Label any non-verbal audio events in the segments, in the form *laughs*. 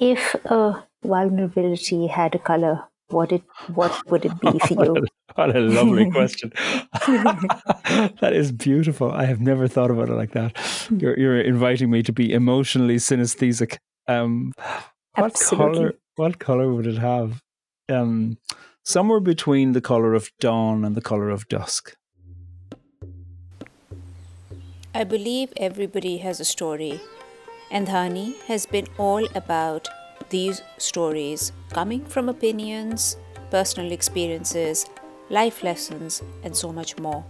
if a vulnerability had a color, what it what would it be *laughs* for you? what a lovely *laughs* question. *laughs* that is beautiful. I have never thought about it like that. You're you're inviting me to be emotionally synesthetic. Um, what Absolutely. color? What color would it have? Um, somewhere between the color of dawn and the color of dusk. I believe everybody has a story, and Dhaani has been all about these stories coming from opinions, personal experiences, life lessons, and so much more.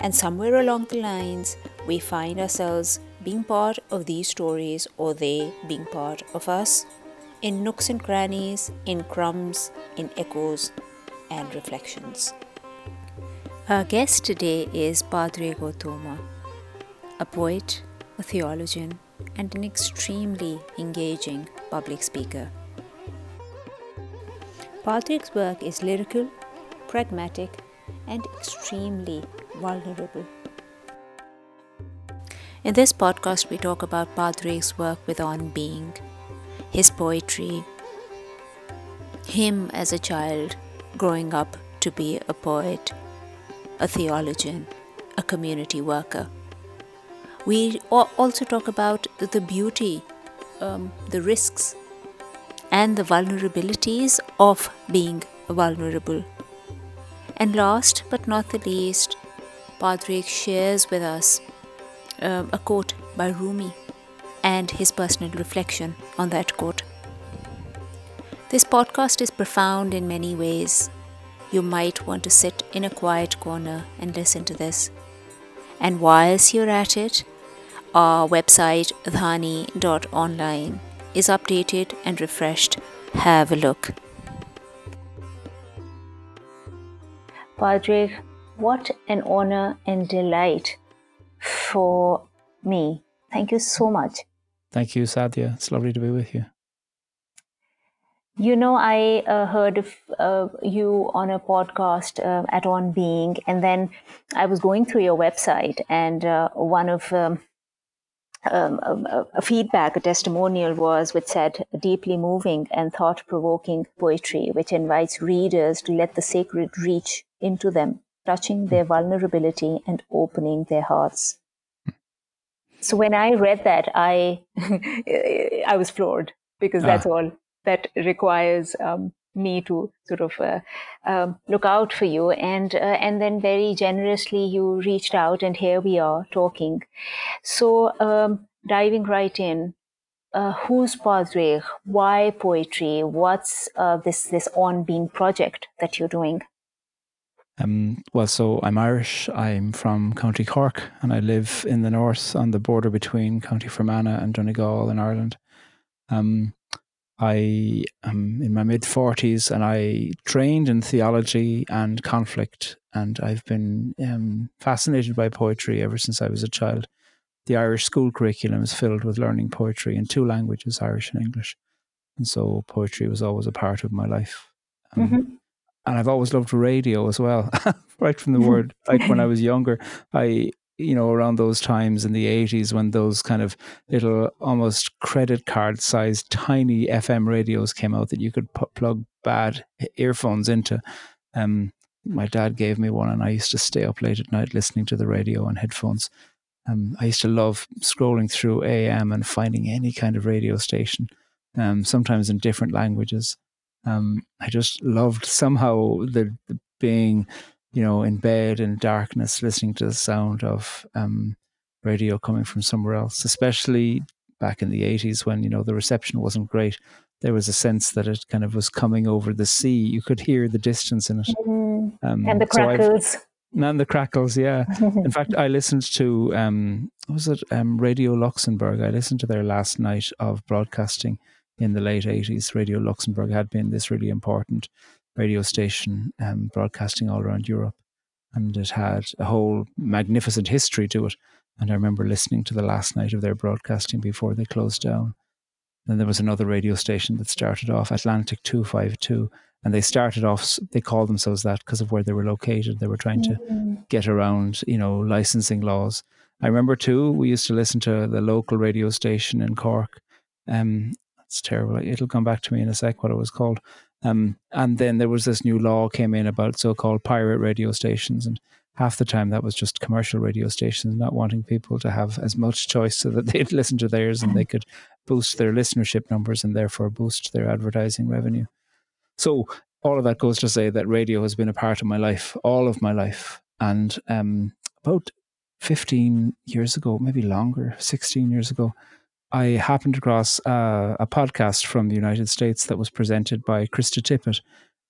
And somewhere along the lines, we find ourselves being part of these stories or they being part of us in nooks and crannies, in crumbs, in echoes, and reflections. Our guest today is Pádraig Ó Tuama, a poet, a theologian, and an extremely engaging public speaker. Pádraig's work is lyrical, pragmatic, and extremely vulnerable. In this podcast, we talk about Pádraig's work with On Being, his poetry, him as a child growing up to be a poet, a theologian, a community worker. We also talk about the beauty, um, the risks, and the vulnerabilities of being vulnerable. And last but not the least, Padraig shares with us um, a quote by Rumi and his personal reflection on that quote. This podcast is profound in many ways. You might want to sit in a quiet corner and listen to this. And whilst you're at it, our website dhaani.online is updated and refreshed. Have a look. Pádraig, what an honor and delight for me. Thank you so much. Thank you, Sadia. It's lovely to be with you. You know, I uh, heard of uh, you on a podcast uh, at On Being, and then I was going through your website, and uh, one of um, um, a, a, feedback, a testimonial was which said deeply moving and thought provoking poetry, which invites readers to let the sacred reach into them, touching their vulnerability and opening their hearts. So when I read that, I *laughs* I was floored because that's ah. all that requires um, me to sort of uh, um, look out for you and uh, and then very generously you reached out and here we are talking so um, diving right in uh, who's Pádraig? Why poetry? What's uh, this this on being project that you're doing? Um, well, so I'm Irish. I'm from County Cork, and I live in the north on the border between County Fermanagh and Donegal in Ireland. Um, I am in my mid 40s and I trained in theology and conflict, and I've been um, fascinated by poetry ever since I was a child. The Irish school curriculum is filled with learning poetry in two languages, Irish and English. And so poetry was always a part of my life. Um, mm-hmm. And I've always loved radio as well, *laughs* right from the *laughs* word. like when I was younger, I you know, around those times in the 80s when those kind of little almost credit card sized tiny FM radios came out that you could plug bad earphones into. Um, my dad gave me one and I used to stay up late at night listening to the radio on headphones. Um, I used to love scrolling through AM and finding any kind of radio station, um, sometimes in different languages. Um, I just loved somehow the, the being you know, in bed in darkness, listening to the sound of um, radio coming from somewhere else, especially back in the 80s when, you know, the reception wasn't great. There was a sense that it kind of was coming over the sea. You could hear the distance in it. Mm. Um, and the crackles. So and the crackles, yeah. *laughs* in fact, I listened to, um, what was it um, Radio Luxembourg? I listened to their last night of broadcasting in the late 80s. Radio Luxembourg had been this really important radio station um, broadcasting all around Europe. And it had a whole magnificent history to it. And I remember listening to the last night of their broadcasting before they closed down. Then there was another radio station that started off, Atlantic 252. And they started off, they called themselves that because of where they were located. They were trying to mm-hmm. get around, you know, licensing laws. I remember too, we used to listen to the local radio station in Cork. Um, it's terrible. It'll come back to me in a sec what it was called. Um, and then there was this new law came in about so-called pirate radio stations, and half the time that was just commercial radio stations not wanting people to have as much choice so that *laughs* they'd listen to theirs and they could boost their listenership numbers and therefore boost their advertising revenue. So all of that goes to say that radio has been a part of my life, all of my life. And um, about 15 years ago, maybe longer, 16 years ago, I happened across uh, a podcast from the United States that was presented by Krista Tippett.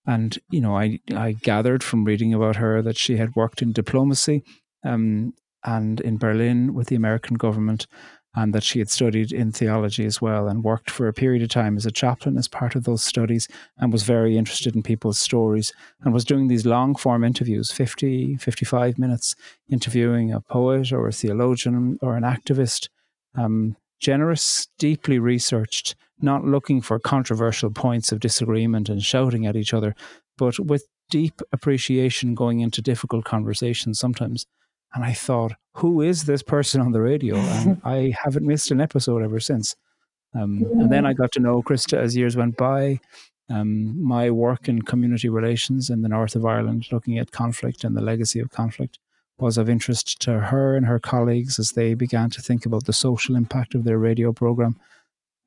And, you know, I, I gathered from reading about her that she had worked in diplomacy um, and in Berlin with the American government and that she had studied in theology as well and worked for a period of time as a chaplain as part of those studies and was very interested in people's stories and was doing these long form interviews 50 55 minutes interviewing a poet or a theologian or an activist um, generous deeply researched not looking for controversial points of disagreement and shouting at each other but with deep appreciation going into difficult conversations sometimes and I thought, who is this person on the radio? And *laughs* I haven't missed an episode ever since. Um, and then I got to know Krista as years went by. Um, my work in community relations in the north of Ireland, looking at conflict and the legacy of conflict, was of interest to her and her colleagues as they began to think about the social impact of their radio program.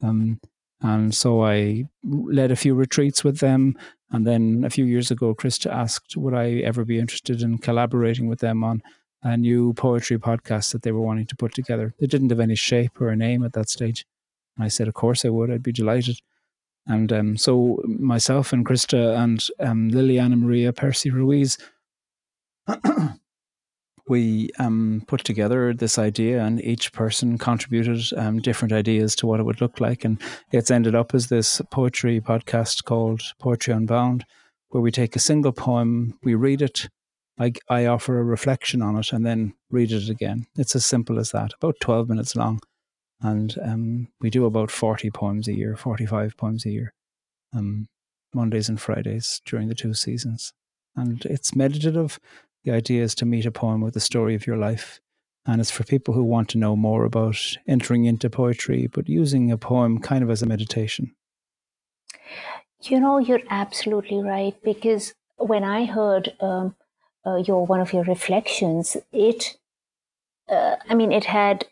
Um, and so I led a few retreats with them. And then a few years ago, Krista asked, would I ever be interested in collaborating with them on a new poetry podcast that they were wanting to put together. They didn't have any shape or a name at that stage. And I said, Of course I would. I'd be delighted. And um, so myself and Krista and um, Liliana Maria Percy Ruiz, we um, put together this idea, and each person contributed um, different ideas to what it would look like. And it's ended up as this poetry podcast called Poetry Unbound, where we take a single poem, we read it, I, I offer a reflection on it and then read it again. It's as simple as that, about 12 minutes long. And um, we do about 40 poems a year, 45 poems a year, um, Mondays and Fridays during the two seasons. And it's meditative. The idea is to meet a poem with the story of your life. And it's for people who want to know more about entering into poetry, but using a poem kind of as a meditation. You know, you're absolutely right. Because when I heard um, uh, your one of your reflections, it, uh, I mean, it had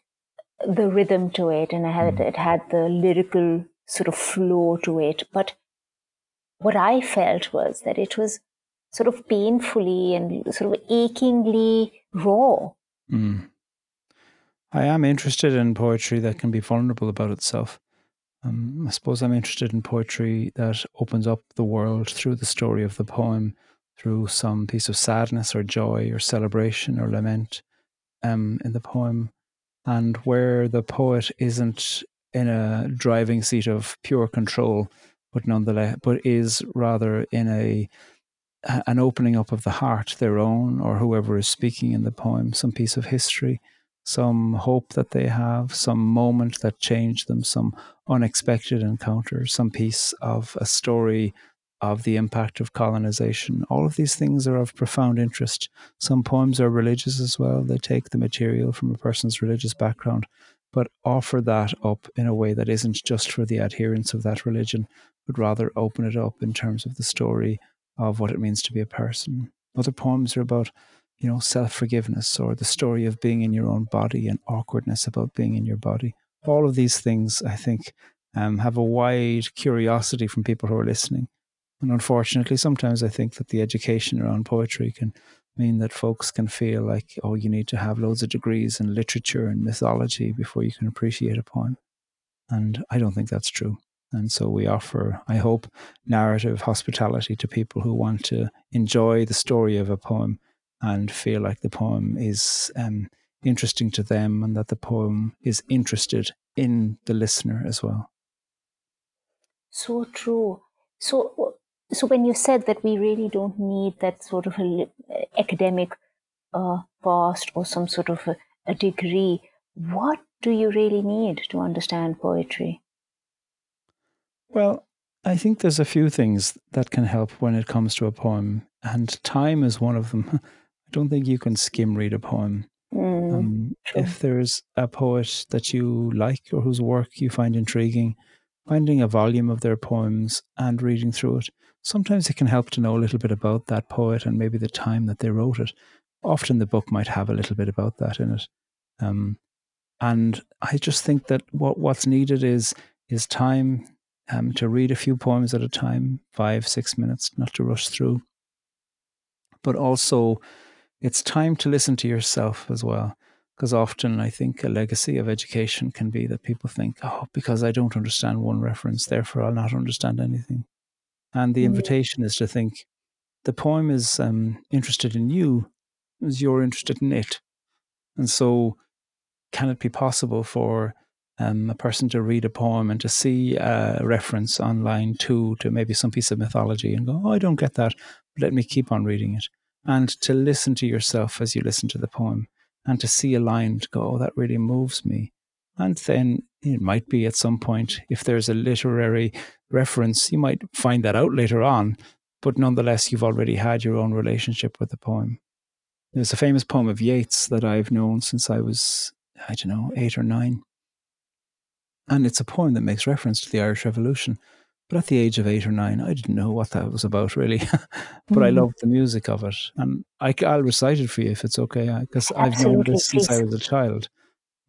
the rhythm to it, and it had mm. it had the lyrical sort of flow to it. But what I felt was that it was sort of painfully and sort of achingly raw. Mm. I am interested in poetry that can be vulnerable about itself. Um, I suppose I'm interested in poetry that opens up the world through the story of the poem through some piece of sadness or joy or celebration or lament um, in the poem, and where the poet isn't in a driving seat of pure control, but nonetheless, but is rather in a an opening up of the heart, their own or whoever is speaking in the poem, some piece of history, some hope that they have, some moment that changed them, some unexpected encounter, some piece of a story of the impact of colonization. All of these things are of profound interest. Some poems are religious as well. They take the material from a person's religious background, but offer that up in a way that isn't just for the adherents of that religion, but rather open it up in terms of the story of what it means to be a person. Other poems are about, you know, self forgiveness or the story of being in your own body and awkwardness about being in your body. All of these things, I think, um, have a wide curiosity from people who are listening and unfortunately, sometimes I think that the education around poetry can mean that folks can feel like, oh, you need to have loads of degrees in literature and mythology before you can appreciate a poem. And I don't think that's true. And so we offer, I hope, narrative hospitality to people who want to enjoy the story of a poem and feel like the poem is um, interesting to them and that the poem is interested in the listener as well. So true. So, so when you said that we really don't need that sort of a academic uh, past or some sort of a, a degree, what do you really need to understand poetry? Well, I think there's a few things that can help when it comes to a poem, and time is one of them. *laughs* I don't think you can skim read a poem. Mm, um, if there's a poet that you like or whose work you find intriguing, finding a volume of their poems and reading through it. Sometimes it can help to know a little bit about that poet and maybe the time that they wrote it. Often the book might have a little bit about that in it. Um, and I just think that what what's needed is is time um, to read a few poems at a time, five six minutes, not to rush through. But also, it's time to listen to yourself as well. Because often I think a legacy of education can be that people think, oh, because I don't understand one reference, therefore I'll not understand anything. And the mm-hmm. invitation is to think the poem is um, interested in you as you're interested in it. And so, can it be possible for um, a person to read a poem and to see a reference on line two to maybe some piece of mythology and go, oh, I don't get that, let me keep on reading it. And to listen to yourself as you listen to the poem and to see a line to go, oh, that really moves me. And then it might be at some point, if there's a literary reference, you might find that out later on, but nonetheless, you've already had your own relationship with the poem. There's a famous poem of Yeats that I've known since I was, I don't know, eight or nine. And it's a poem that makes reference to the Irish Revolution. But at the age of eight or nine, I didn't know what that was about really. *laughs* but mm. I loved the music of it. And I, will recite it for you if it's okay, because I've known this since I was a child.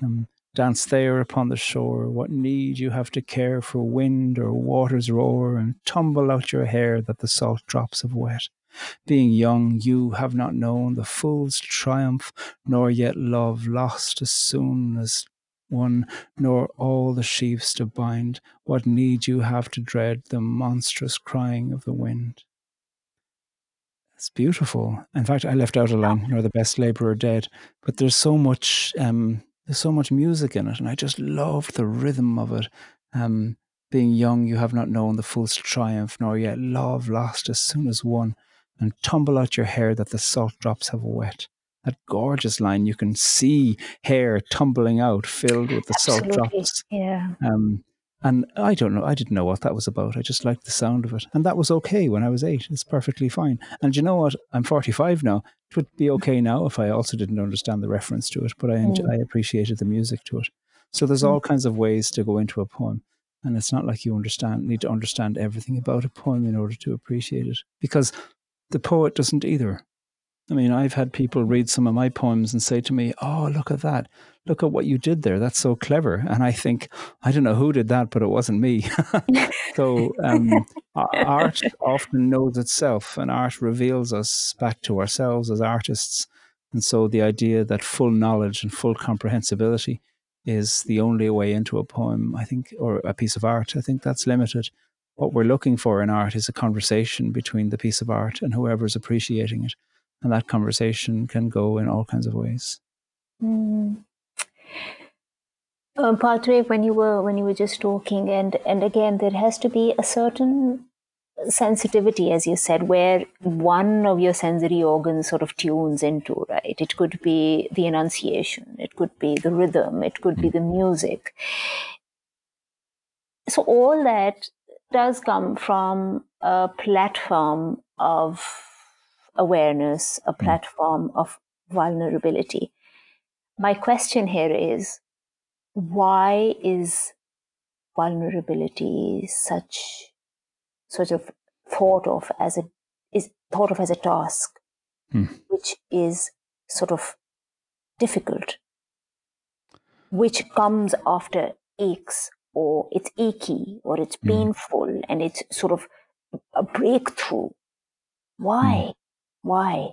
Um, Dance there upon the shore, what need you have to care for wind or water's roar, and tumble out your hair that the salt drops have wet. Being young, you have not known the fool's triumph, nor yet love lost as soon as one, nor all the sheaves to bind. What need you have to dread the monstrous crying of the wind? It's beautiful. In fact, I left out a line, nor the best labourer dead, but there's so much, um, there's so much music in it, and I just loved the rhythm of it. Um, being young, you have not known the fool's triumph, nor yet love lost as soon as won, and tumble out your hair that the salt drops have wet that gorgeous line. You can see hair tumbling out, filled with the Absolutely. salt drops. Yeah. Um, and I don't know. I didn't know what that was about. I just liked the sound of it, and that was okay when I was eight. It's perfectly fine. And you know what? I'm 45 now. It would be okay now if I also didn't understand the reference to it, but I mm. I appreciated the music to it. So there's all mm. kinds of ways to go into a poem, and it's not like you understand need to understand everything about a poem in order to appreciate it, because the poet doesn't either. I mean, I've had people read some of my poems and say to me, Oh, look at that. Look at what you did there. That's so clever. And I think, I don't know who did that, but it wasn't me. *laughs* so um, art often knows itself and art reveals us back to ourselves as artists. And so the idea that full knowledge and full comprehensibility is the only way into a poem, I think, or a piece of art, I think that's limited. What we're looking for in art is a conversation between the piece of art and whoever's appreciating it and that conversation can go in all kinds of ways. Mm. Um, when you were when you were just talking, and and again, there has to be a certain sensitivity, as you said, where one of your sensory organs sort of tunes into, right? It could be the enunciation, it could be the rhythm, it could be hmm. the music. So all that does come from a platform of awareness, a hmm. platform of vulnerability. My question here is why is vulnerability such sort of thought of as a is thought of as a task hmm. which is sort of difficult which comes after aches or it's achy or it's hmm. painful and it's sort of a breakthrough why hmm. Why?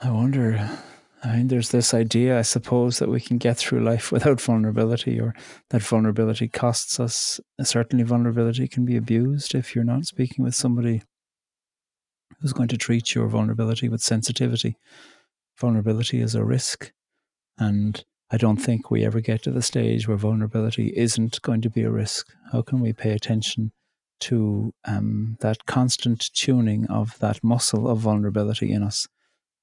I wonder. I mean, there's this idea, I suppose, that we can get through life *laughs* without vulnerability, or that vulnerability costs us. Certainly, vulnerability can be abused if you're not speaking with somebody who's going to treat your vulnerability with sensitivity. Vulnerability is a risk. And I don't think we ever get to the stage where vulnerability isn't going to be a risk. How can we pay attention to um, that constant tuning of that muscle of vulnerability in us.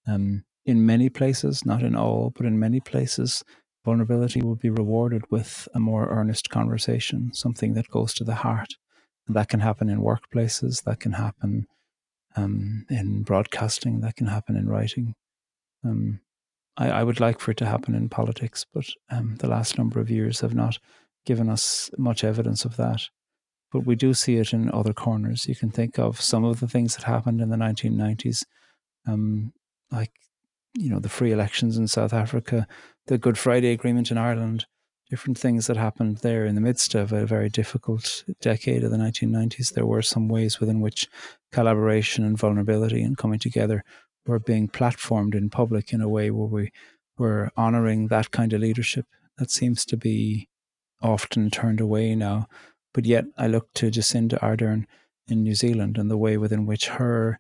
Um, in many places, not in all, but in many places, vulnerability will be rewarded with a more earnest conversation, something that goes to the heart. And that can happen in workplaces, that can happen um, in broadcasting, that can happen in writing. Um, I, I, would like for it to happen in politics, but um, the last number of years have not given us much evidence of that. But we do see it in other corners. You can think of some of the things that happened in the 1990s, um, like you know the free elections in South Africa, the Good Friday Agreement in Ireland, different things that happened there in the midst of a very difficult decade of the 1990s. There were some ways within which collaboration and vulnerability and coming together were being platformed in public in a way where we were honoring that kind of leadership. That seems to be often turned away now. But yet, I look to Jacinda Ardern in New Zealand and the way within which her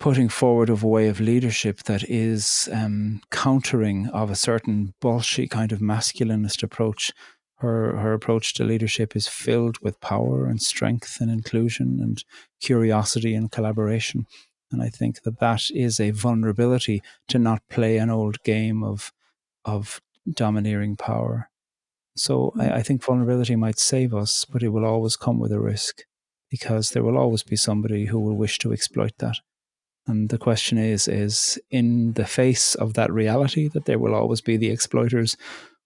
putting forward of a way of leadership that is um, countering of a certain bolshy kind of masculinist approach. Her, her approach to leadership is filled with power and strength and inclusion and curiosity and collaboration. And I think that that is a vulnerability to not play an old game of, of domineering power. So I, mm-hmm. I think vulnerability might save us, but it will always come with a risk because there will always be somebody who will wish to exploit that. And the question is, is in the face of that reality that there will always be the exploiters,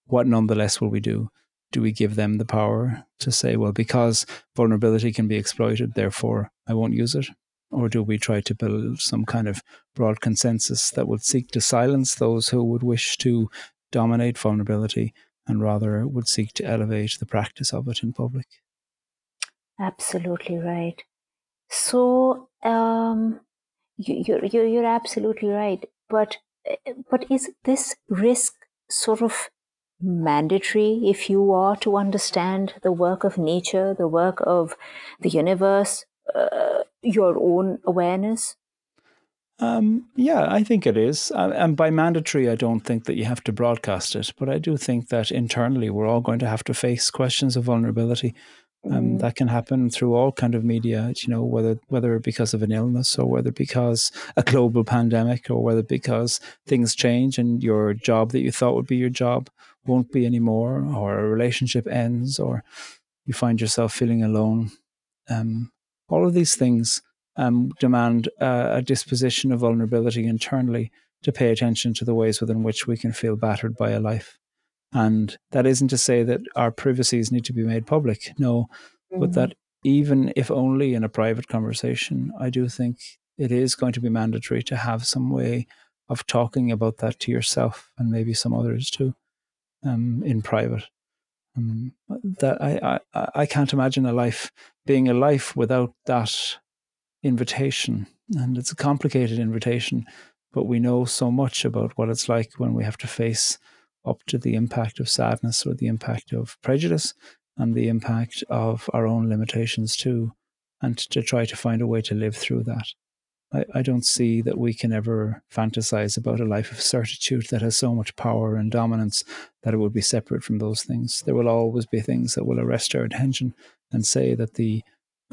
what nonetheless will we do? Do we give them the power to say, well, because vulnerability can be exploited, therefore I won't use it? Or do we try to build some kind of broad consensus that would seek to silence those who would wish to dominate vulnerability and rather would seek to elevate the practice of it in public? Absolutely right. So, um, you, you're, you're absolutely right. But but is this risk sort of mandatory if you are to understand the work of nature, the work of the universe, uh, your own awareness? Um, yeah, I think it is. And by mandatory, I don't think that you have to broadcast it, but I do think that internally we're all going to have to face questions of vulnerability um, mm. that can happen through all kind of media, you know, whether whether because of an illness or whether because a global pandemic or whether because things change and your job that you thought would be your job won't be anymore, or a relationship ends, or you find yourself feeling alone. Um, all of these things um, demand uh, a disposition of vulnerability internally to pay attention to the ways within which we can feel battered by a life. And that isn't to say that our privacies need to be made public, no, mm-hmm. but that even if only in a private conversation, I do think it is going to be mandatory to have some way of talking about that to yourself and maybe some others too um, in private. Um, that I, I I can't imagine a life being a life without that invitation, and it's a complicated invitation. But we know so much about what it's like when we have to face up to the impact of sadness or the impact of prejudice and the impact of our own limitations too, and to try to find a way to live through that. I, I don't see that we can ever fantasize about a life of certitude that has so much power and dominance that it would be separate from those things. There will always be things that will arrest our attention and say that the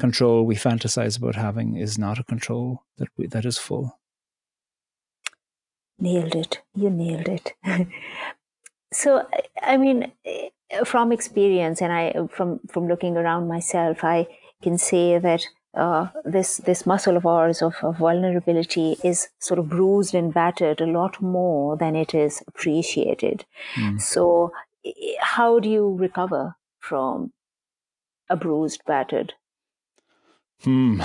control we fantasize about having is not a control that we, that is full. Nailed it. You nailed it. *laughs* so i mean from experience and i from from looking around myself i can say that uh, this this muscle of ours of, of, vulnerability is sort of bruised and battered a lot more than it is appreciated. Mm. So, how do you recover from a bruised, battered? Hmm.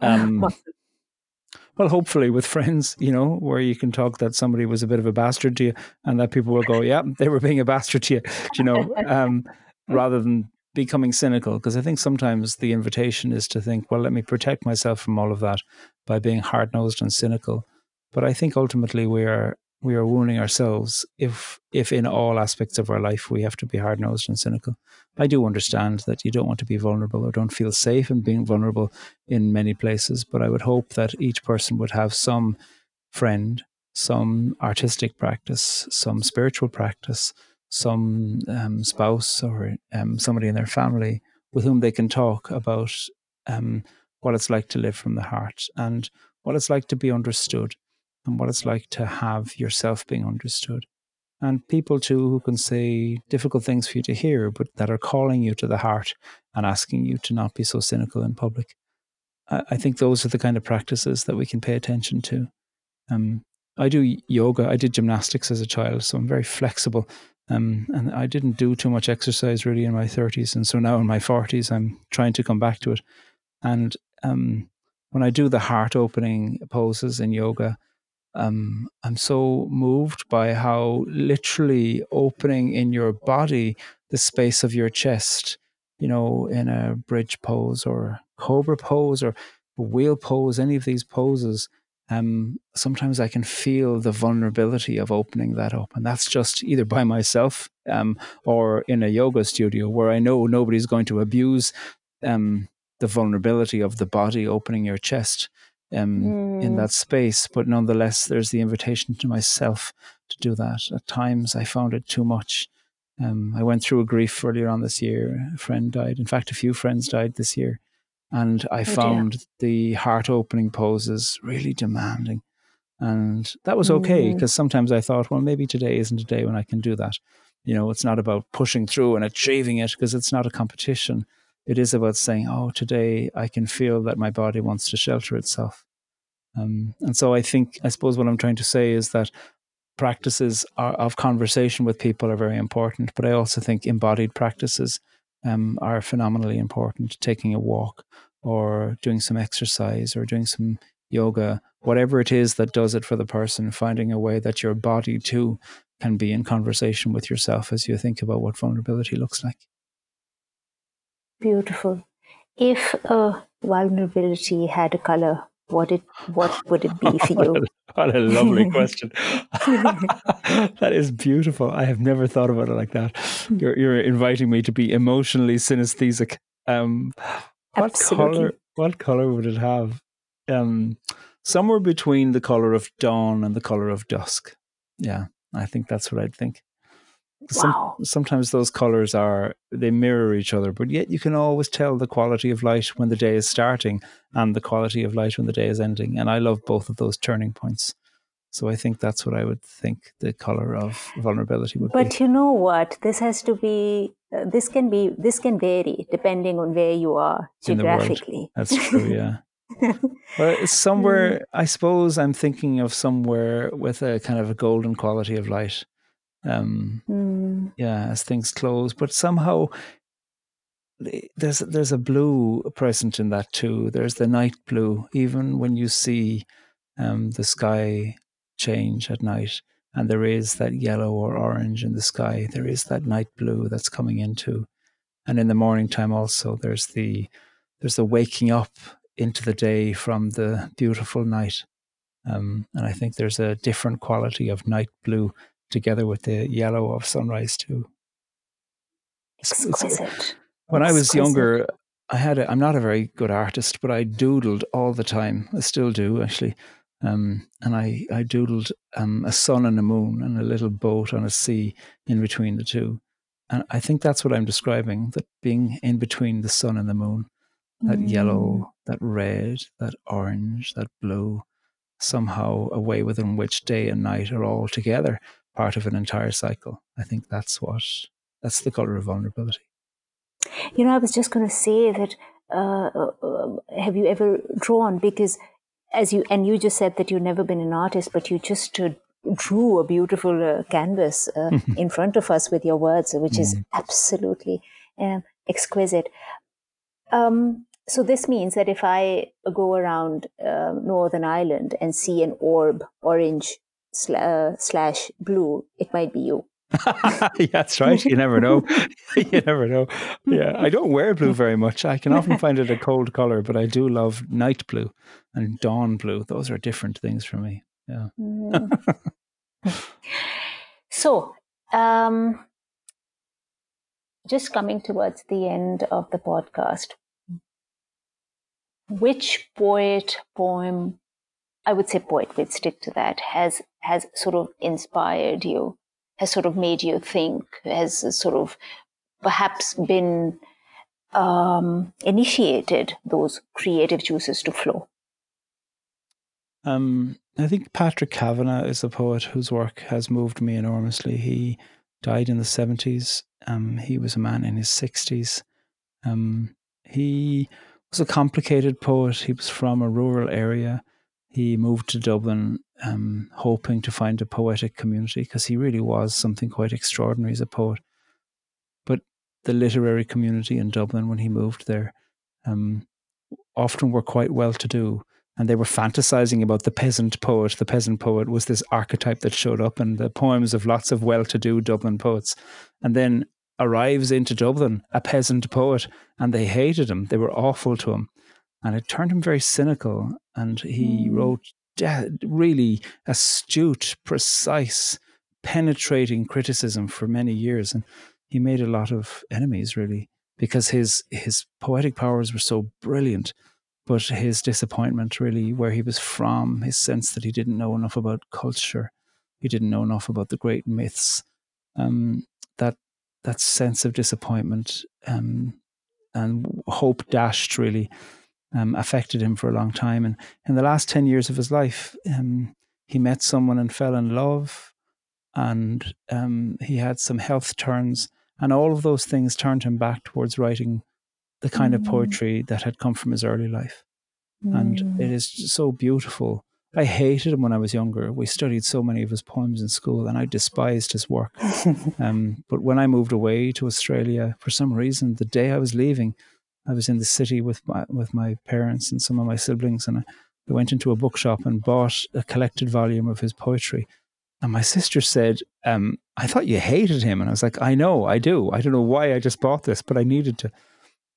Um, *laughs* well, hopefully with friends, you know, where you can talk that somebody was a bit of a bastard to you, and that people will go, *laughs* "Yeah, they were being a bastard to you," *laughs* you know, um, rather than becoming cynical. Because I think sometimes the invitation is to think, "Well, let me protect myself from all of that by being hard nosed and cynical." But I think ultimately we are we are wounding ourselves if if in all aspects of our life we have to be hard nosed and cynical. I do understand that you don't want to be vulnerable or don't feel safe in being vulnerable in many places, but I would hope that each person would have some friend, some artistic practice, some spiritual practice, some um, spouse or um, somebody in their family with whom they can talk about um, what it's like to live from the heart and what it's like to be understood and what it's like to have yourself being understood. And people too who can say difficult things for you to hear, but that are calling you to the heart and asking you to not be so cynical in public. I, think those are the kind of practices that we can pay attention to. Um, I do yoga. I did gymnastics as a child, so I'm very flexible Um, and I didn't do too much exercise really in my 30s. And so now in my 40s, I'm trying to come back to it. And um, when I do the heart opening poses in yoga, um, I'm so moved by how literally opening in your body the space of your chest, you know, in a bridge pose or cobra pose or wheel pose, any of these poses, um, sometimes I can feel the vulnerability of opening that up. And that's just either by myself um, or in a yoga studio where I know nobody's going to abuse um, the vulnerability of the body opening your chest um, mm. in that space. But nonetheless, there's the invitation to myself to do that. At times, I found it too much. Um, I went through a grief earlier on this year. A friend died. In fact, a few friends died this year. And I oh, found dear. the heart opening poses really demanding. And that was okay because mm. sometimes I thought, well, maybe today isn't a day when I can do that. You know, it's not about pushing through and achieving it because it's not a competition it is about saying, oh, today I can feel that my body wants to shelter itself. Um, and so I think, I suppose what I'm trying to say is that practices are, of conversation with people are very important, but I also think embodied practices um, are phenomenally important. Taking a walk or doing some exercise or doing some yoga, whatever it is that does it for the person, finding a way that your body too can be in conversation with yourself as you think about what vulnerability looks like. Beautiful. If a vulnerability had a color, what it what would it be *laughs* for you? what a lovely question. *laughs* *laughs* that is beautiful. I have never thought about it like that. You're you're inviting me to be emotionally synesthetic. Um, what Absolutely. color? What color would it have? Um, somewhere between the color of dawn and the color of dusk. Yeah, I think that's what I'd think. Some, Sometimes those colors are they mirror each other, but yet you can always tell the quality of light when the day is starting and the quality of light when the day is ending. And I love both of those turning points. So I think that's what I would think the color of vulnerability would but be. But you know what? This has to be. Uh, this can be. This can vary depending on where you are geographically. That's true. Yeah. *laughs* well, it's somewhere. Mm. I suppose I'm thinking of somewhere with a kind of a golden quality of light um, mm. Yeah, as things close, but somehow there's there's a blue present in that too. There's the night blue, even when you see um, the sky change at night, and there is that yellow or orange in the sky. There is that night blue that's coming into, and in the morning time also there's the there's the waking up into the day from the beautiful night. Um, and I think there's a different quality of night blue together with the yellow of sunrise too. Exquisite. when Exquisite. I was younger, I had a, I'm not a very good artist, but I doodled all the time. I still do actually. Um, and I, I doodled um, a sun and a moon and a little boat on a sea in between the two. And I think that's what I'm describing that being in between the sun and the moon, that mm. yellow, that red, that orange, that blue, somehow a way within which day and night are all together part of an entire cycle. I think that's what that's the color of vulnerability. You know, I was just going to say that. Uh, uh, have you ever drawn? Because as you and you just said that you've never been an artist, but you just uh, drew a beautiful uh, canvas uh, *laughs* in front of us with your words, which is mm. absolutely um, exquisite. Um, so this means that if I go around uh, Northern Ireland and see an orb, orange uh, slash blue, it might be you. *laughs* that's right. You never know. *laughs* you never know. Yeah, I don't wear blue very much. I can often find it a cold color, but I do love night blue and dawn blue. Those are different things for me. Yeah. Mm. *laughs* so, um, just coming towards the end of the podcast, which poet, poem, I would say poet, we'd stick to that, has, has sort of inspired you, has sort of made you think, has sort of perhaps been um, initiated those creative juices to flow? Um, I think Patrick Kavanagh is a poet whose work has moved me enormously. He died in the 70s. Um, he was a man in his 60s. Um, he was a complicated poet. He was from a rural area. He moved to Dublin um, hoping to find a poetic community because he really was something quite extraordinary as a poet. But the literary community in Dublin, when he moved there, um, often were quite well to do. And they were fantasizing about the peasant poet. The peasant poet was this archetype that showed up in the poems of lots of well to do Dublin poets. And then arrives into Dublin, a peasant poet, and they hated him. They were awful to him. And it turned him very cynical. And he mm. wrote really astute, precise, penetrating criticism for many years. And he made a lot of enemies, really, because his, his poetic powers were so brilliant. But his disappointment, really, where he was from, his sense that he didn't know enough about culture, he didn't know enough about the great myths, um, that that sense of disappointment um, and hope dashed really um, affected him for a long time. And in the last 10 years of his life, um, he met someone and fell in love, and um, he had some health turns. And all of those things turned him back towards writing the kind mm. of poetry that had come from his early life. Mm. And it is so beautiful I hated him when I was younger. We studied so many of his poems in school, and I despised his work. *laughs* um, but when I moved away to Australia, for some reason, the day I was leaving, I was in the city with my with my parents and some of my siblings, and I, went into a bookshop and bought a collected volume of his poetry. And my sister said, um, "I thought you hated him," and I was like, "I know, I do. I don't know why I just bought this, but I needed to."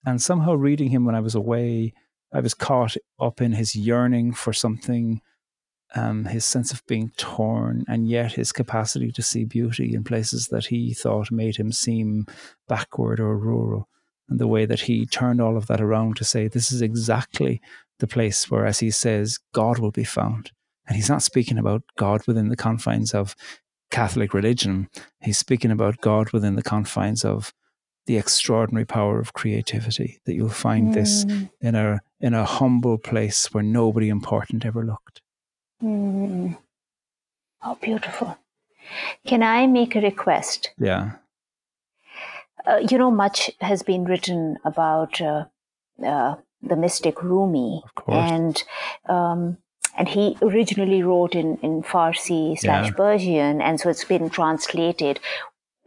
And somehow, reading him when I was away, I was caught up in his yearning for something um, his sense of being torn, and yet his capacity to see beauty in places that he thought made him seem backward or rural, and the way that he turned all of that around to say, This is exactly the place where, as he says, God will be found. And he's not speaking about God within the confines of Catholic religion, he's speaking about God within the confines of the extraordinary power of creativity that you'll find mm. this in a in a humble place where nobody important ever looked. Mm. Oh, beautiful. Can I make a request? Yeah. Uh, you know, much has been written about uh, uh, the mystic Rumi, and um, and he originally wrote in in Farsi slash Persian, and so it's been translated.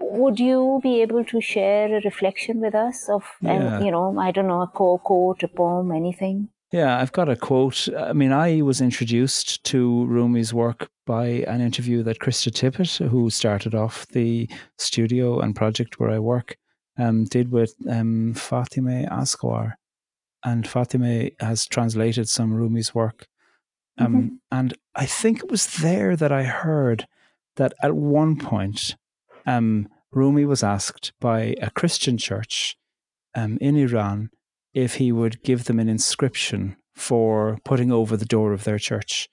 Would you be able to share a reflection with us of, yeah. and, you know, I don't know, a quote, a poem, anything? Yeah, I've got a quote. I mean, I was introduced to Rumi's work by an interview that Krista Tippett, who started off the studio and project where I work, um, did with um, Fatemeh Keshavarz. And Fatemeh has translated some Rumi's work. Um, mm-hmm. And I think it was there that I heard that at one point, um, Rumi was asked by a Christian church um, in Iran if he would give them an inscription for putting over the door of their church.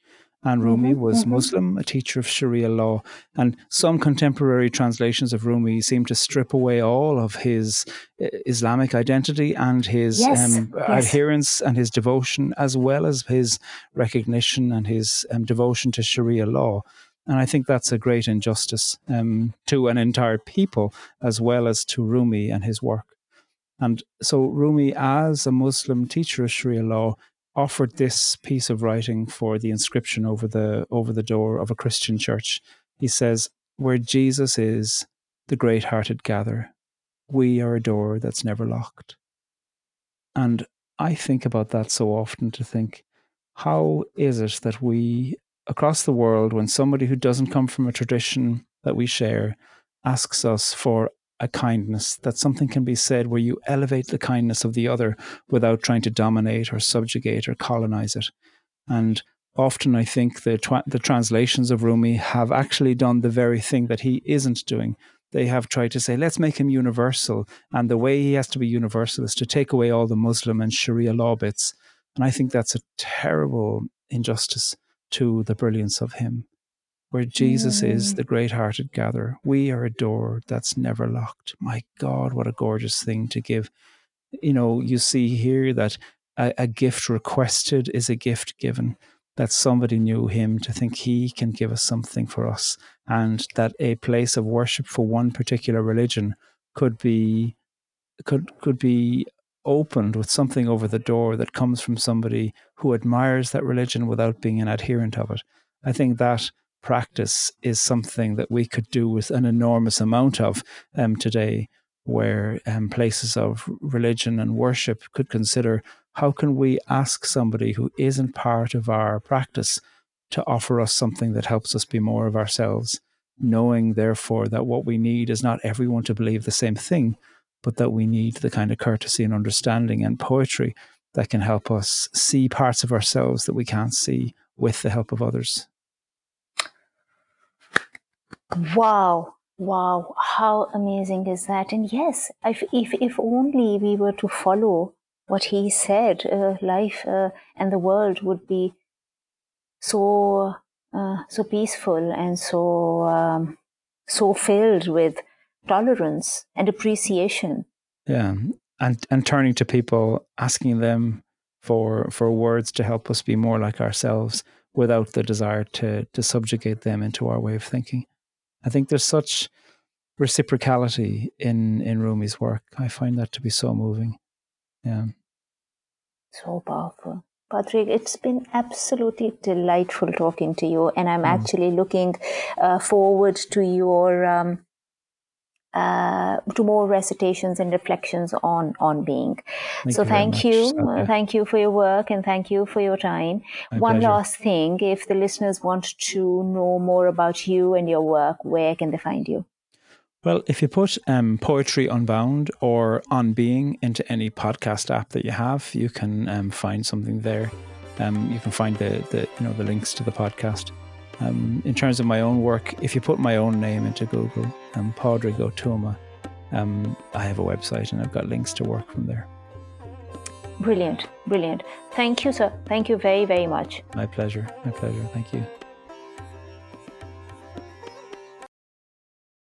And Rumi mm-hmm, was mm-hmm. Muslim, a teacher of Sharia law. And some contemporary translations of Rumi seem to strip away all of his uh, Islamic identity and his yes, um, yes. adherence and his devotion, as well as his recognition and his um, devotion to Sharia law. And I think that's a great injustice um, to an entire people, as well as to Rumi and his work. And so Rumi, as a Muslim teacher of Sharia law, offered this piece of writing for the inscription over the over the door of a Christian church. He says, "Where Jesus is, the great-hearted gather. We are a door that's never locked." And I think about that so often to think, how is it that we across the world, when somebody who doesn't come from a tradition that we share asks us for a kindness, that something can be said where you elevate the kindness of the other without trying to dominate or subjugate or colonize it. And often I think the, tw- the translations of Rumi have actually done the very thing that he isn't doing. They have tried to say, let's make him universal. And the way he has to be universal is to take away all the Muslim and Sharia law bits. And I think that's a terrible injustice to the brilliance of him where Jesus mm. is the great hearted gatherer. We are a door that's never locked. My God, what a gorgeous thing to give. You know, you see here that a, a gift requested is a gift given that somebody knew him to think he can give us something for us and that a place of worship for one particular religion could be could could be opened with something over the door that comes from somebody who admires that religion without being an adherent of it. I think that practice is something that we could do with an enormous amount of um, today, where um, places of religion and worship could consider how can we ask somebody who isn't part of our practice to offer us something that helps us be more of ourselves, knowing therefore that what we need is not everyone to believe the same thing, but that we need the kind of courtesy and understanding and poetry that can help us see parts of ourselves that we can't see with the help of others. Wow, wow, how amazing is that? And yes, if if, if only we were to follow what he said, uh, life uh, and the world would be so uh, so peaceful and so um, so filled with tolerance and appreciation. Yeah, and and turning to people, asking them for for words to help us be more like ourselves, without the desire to to subjugate them into our way of thinking. I think there's such reciprocality in in Rumi's work. I find that to be so moving. Yeah. So powerful. Patrick, it's been absolutely delightful talking to you, and I'm mm. actually looking uh, forward to your um, uh, to more recitations and reflections on on being. Thank so you thank you, okay. Uh, thank you for your work, and thank you for your time. My One pleasure. last thing: if the listeners want to know more about you and your work, where can they find you? Well, if you put um, Poetry Unbound or On Being into any podcast app that you have, you can um, find something there. Um, you can find the, the you know the links to the podcast. Um, in terms of my own work, if you put my own name into Google, um, Pádraig Ó Tuama, um, I have a website and I've got links to work from there. Brilliant, brilliant. Thank you, sir. Thank you very, very much. My pleasure. My pleasure. Thank you.